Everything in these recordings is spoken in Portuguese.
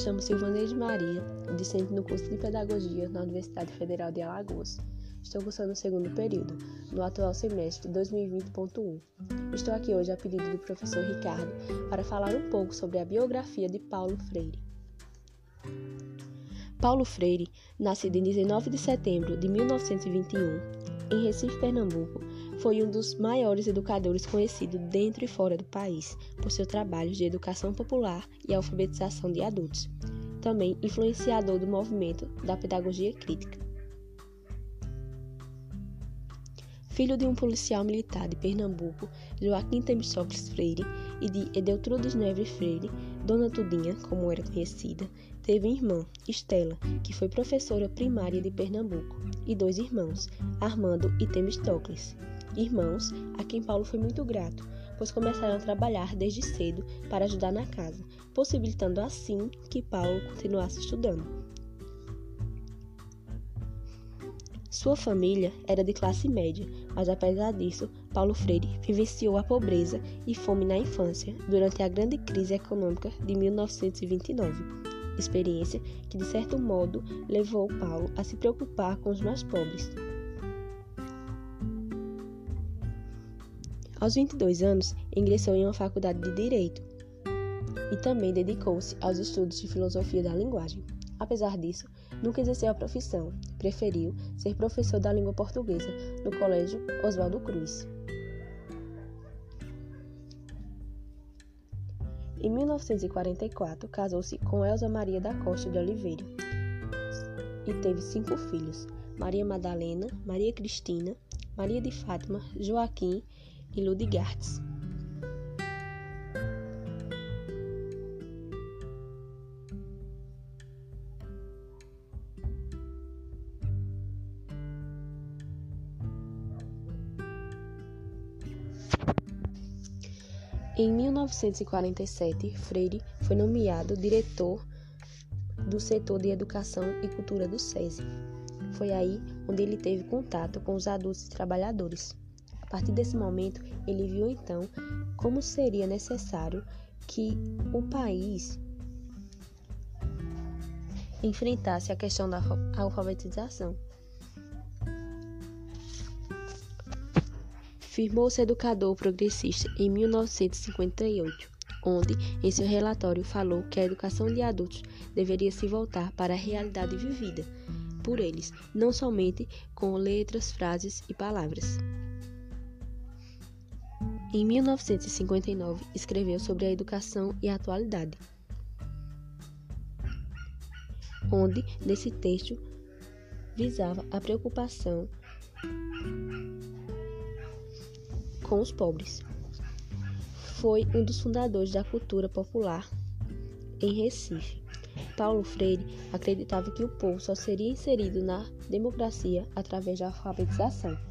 chamo Silvaneide Maria, discente no curso de Pedagogia na Universidade Federal de Alagoas. Estou cursando o segundo período, no atual semestre 2020.1. Estou aqui hoje a pedido do professor Ricardo para falar um pouco sobre a biografia de Paulo Freire. Paulo Freire, nascido em 19 de setembro de 1921, em Recife, Pernambuco, foi um dos maiores educadores conhecidos dentro e fora do país por seu trabalho de educação popular e alfabetização de adultos. Também influenciador do movimento da pedagogia crítica. Filho de um policial militar de Pernambuco, Joaquim Temistocles Freire, e de Edeltrudes Neves Freire, Dona Tudinha, como era conhecida, teve irmã, Estela, que foi professora primária de Pernambuco, e dois irmãos, Armando e Temistocles irmãos, a quem Paulo foi muito grato, pois começaram a trabalhar desde cedo para ajudar na casa, possibilitando assim que Paulo continuasse estudando. Sua família era de classe média, mas apesar disso, Paulo Freire vivenciou a pobreza e fome na infância durante a grande crise econômica de 1929, experiência que de certo modo levou Paulo a se preocupar com os mais pobres, Aos 22 anos, ingressou em uma faculdade de Direito e também dedicou-se aos estudos de filosofia da linguagem. Apesar disso, nunca exerceu a profissão, preferiu ser professor da língua portuguesa no Colégio Oswaldo Cruz. Em 1944, casou-se com Elza Maria da Costa de Oliveira e teve cinco filhos: Maria Madalena, Maria Cristina, Maria de Fátima, Joaquim e Ludgartes. Em 1947, Freire foi nomeado diretor do setor de educação e cultura do SESI. Foi aí onde ele teve contato com os adultos e trabalhadores. Partir desse momento, ele viu então como seria necessário que o país enfrentasse a questão da alfabetização. Firmou-se educador progressista em 1958, onde, em seu relatório, falou que a educação de adultos deveria se voltar para a realidade vivida por eles, não somente com letras, frases e palavras. Em 1959, escreveu sobre a educação e a atualidade, onde, nesse texto, visava a preocupação com os pobres. Foi um dos fundadores da cultura popular em Recife. Paulo Freire acreditava que o povo só seria inserido na democracia através da alfabetização.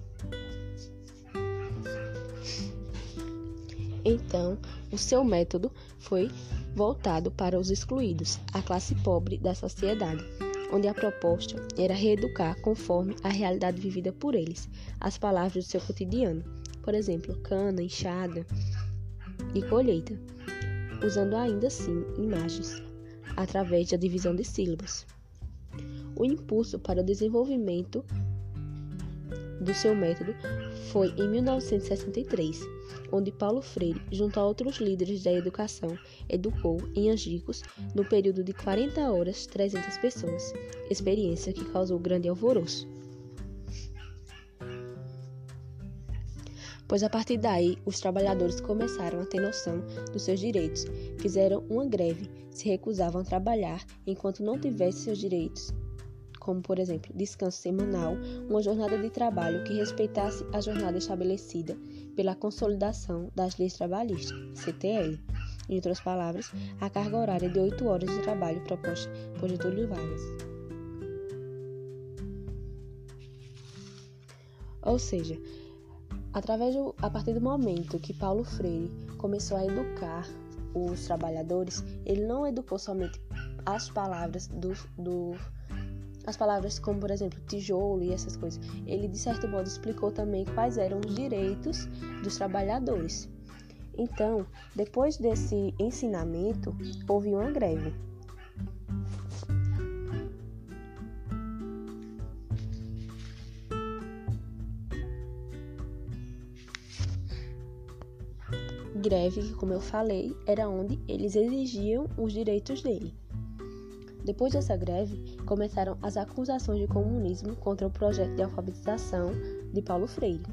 Então, o seu método foi voltado para os excluídos, a classe pobre da sociedade, onde a proposta era reeducar conforme a realidade vivida por eles, as palavras do seu cotidiano, por exemplo, cana, enxada e colheita, usando ainda assim imagens, através da divisão de sílabas. O impulso para o desenvolvimento do seu método foi em 1963 onde Paulo Freire, junto a outros líderes da educação, educou em Angicos, no período de 40 horas, 300 pessoas, experiência que causou grande alvoroço. Pois a partir daí, os trabalhadores começaram a ter noção dos seus direitos, fizeram uma greve, se recusavam a trabalhar enquanto não tivessem seus direitos como por exemplo descanso semanal, uma jornada de trabalho que respeitasse a jornada estabelecida pela Consolidação das Leis Trabalhistas, CTL. Em outras palavras, a carga horária de 8 horas de trabalho proposta por Getúlio Vargas. Ou seja, através do, a partir do momento que Paulo Freire começou a educar os trabalhadores, ele não educou somente as palavras do, do as palavras como, por exemplo, tijolo e essas coisas. Ele, de certo modo, explicou também quais eram os direitos dos trabalhadores. Então, depois desse ensinamento, houve uma greve. Greve que, como eu falei, era onde eles exigiam os direitos dele. Depois dessa greve, começaram as acusações de comunismo contra o projeto de alfabetização de Paulo Freire.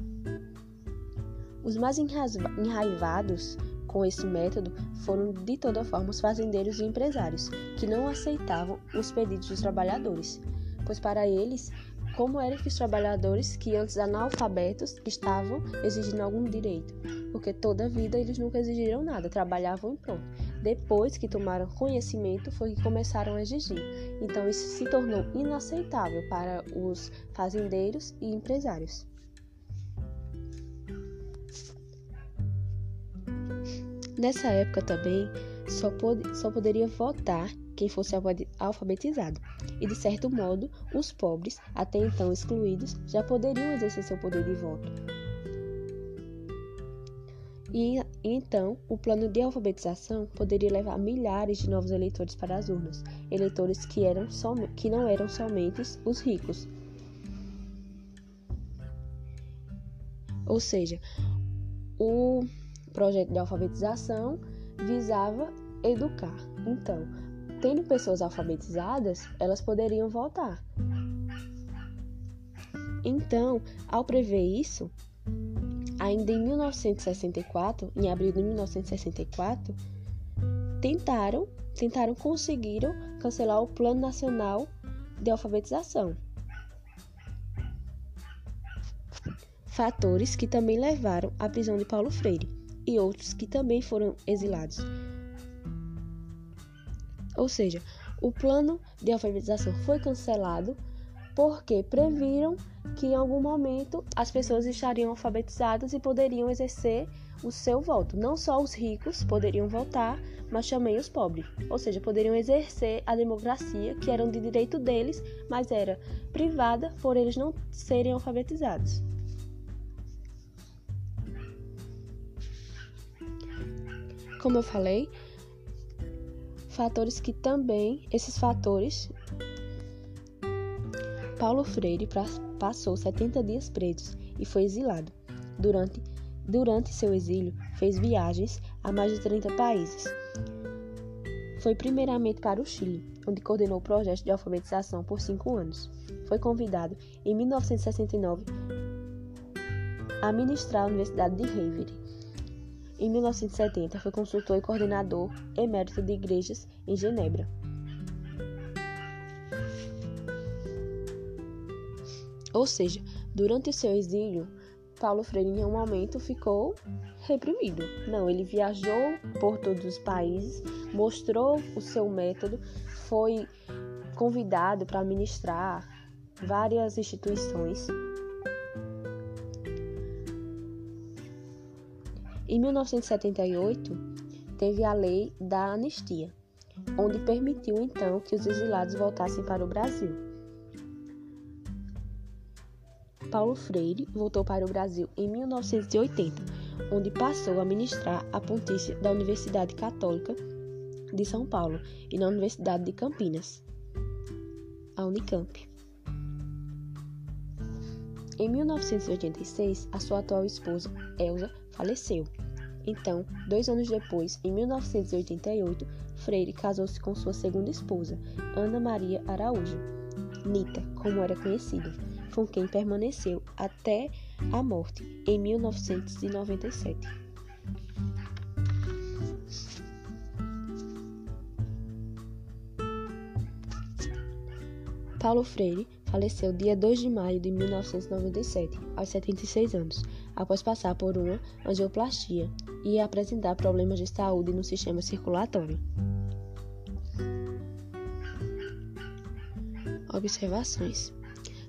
Os mais enraivados com esse método foram, de toda forma, os fazendeiros e empresários, que não aceitavam os pedidos dos trabalhadores, pois para eles, como era que os trabalhadores que antes analfabetos estavam exigindo algum direito? Porque toda a vida eles nunca exigiram nada, trabalhavam e pronto. Depois que tomaram conhecimento, foi que começaram a exigir. Então, isso se tornou inaceitável para os fazendeiros e empresários. Nessa época também só, pod só poderia votar quem fosse alfabetizado, e de certo modo os pobres, até então excluídos, já poderiam exercer seu poder de voto. E então o plano de alfabetização poderia levar milhares de novos eleitores para as urnas, eleitores que, eram som, que não eram somente os ricos. Ou seja, o projeto de alfabetização visava educar. Então, tendo pessoas alfabetizadas, elas poderiam votar. Então, ao prever isso, ainda em 1964, em abril de 1964, tentaram, tentaram conseguiram cancelar o Plano Nacional de Alfabetização. Fatores que também levaram à prisão de Paulo Freire e outros que também foram exilados. Ou seja, o plano de alfabetização foi cancelado porque previram que em algum momento as pessoas estariam alfabetizadas e poderiam exercer o seu voto. Não só os ricos poderiam votar, mas também os pobres. Ou seja, poderiam exercer a democracia, que era de direito deles, mas era privada por eles não serem alfabetizados. Como eu falei, fatores que também, esses fatores, Paulo Freire passou 70 dias preso e foi exilado. Durante, durante seu exílio, fez viagens a mais de 30 países. Foi primeiramente para o Chile, onde coordenou o projeto de alfabetização por cinco anos. Foi convidado, em 1969, a ministrar a Universidade de Harvard em 1970, foi consultor e coordenador emérito de igrejas em Genebra. Ou seja, durante o seu exílio, Paulo Freire em um momento ficou reprimido. Não, ele viajou por todos os países, mostrou o seu método, foi convidado para ministrar várias instituições Em 1978, teve a lei da anistia, onde permitiu então que os exilados voltassem para o Brasil. Paulo Freire voltou para o Brasil em 1980, onde passou a ministrar a pontícia da Universidade Católica de São Paulo e na Universidade de Campinas, a Unicamp. Em 1986, a sua atual esposa, Elsa, faleceu. Então, dois anos depois, em 1988, Freire casou-se com sua segunda esposa, Ana Maria Araújo, Nita, como era conhecida, com quem permaneceu até a morte, em 1997. Paulo Freire faleceu dia 2 de maio de 1997, aos 76 anos, após passar por uma angioplastia e apresentar problemas de saúde no sistema circulatório. Observações: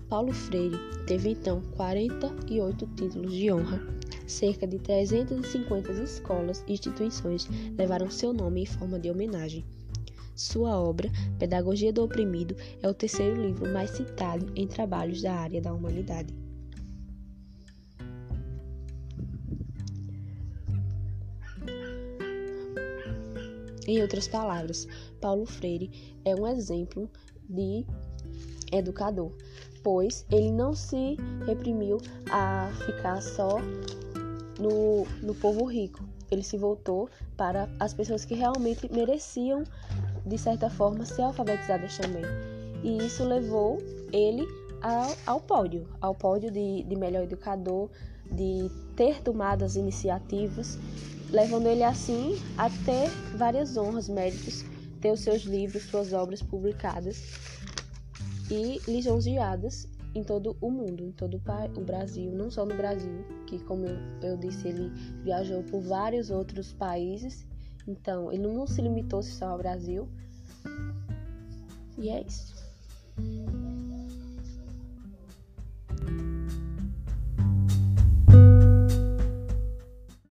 Paulo Freire teve então 48 títulos de honra. Cerca de 350 escolas e instituições levaram seu nome em forma de homenagem. Sua obra, Pedagogia do Oprimido, é o terceiro livro mais citado em trabalhos da área da humanidade. Em outras palavras, Paulo Freire é um exemplo de educador, pois ele não se reprimiu a ficar só no, no povo rico. ele se voltou para as pessoas que realmente mereciam, de certa forma, ser alfabetizadas também. E isso levou ele ao, ao pódio, ao pódio de, de melhor educador, de ter tomado as iniciativas, levando ele assim a ter várias honras, méritos, ter os seus livros, suas obras publicadas e lisonjeadas em todo o mundo, em todo o Brasil, não só no Brasil, que como eu disse, ele viajou por vários outros países, então ele não se limitou só ao Brasil. E é isso.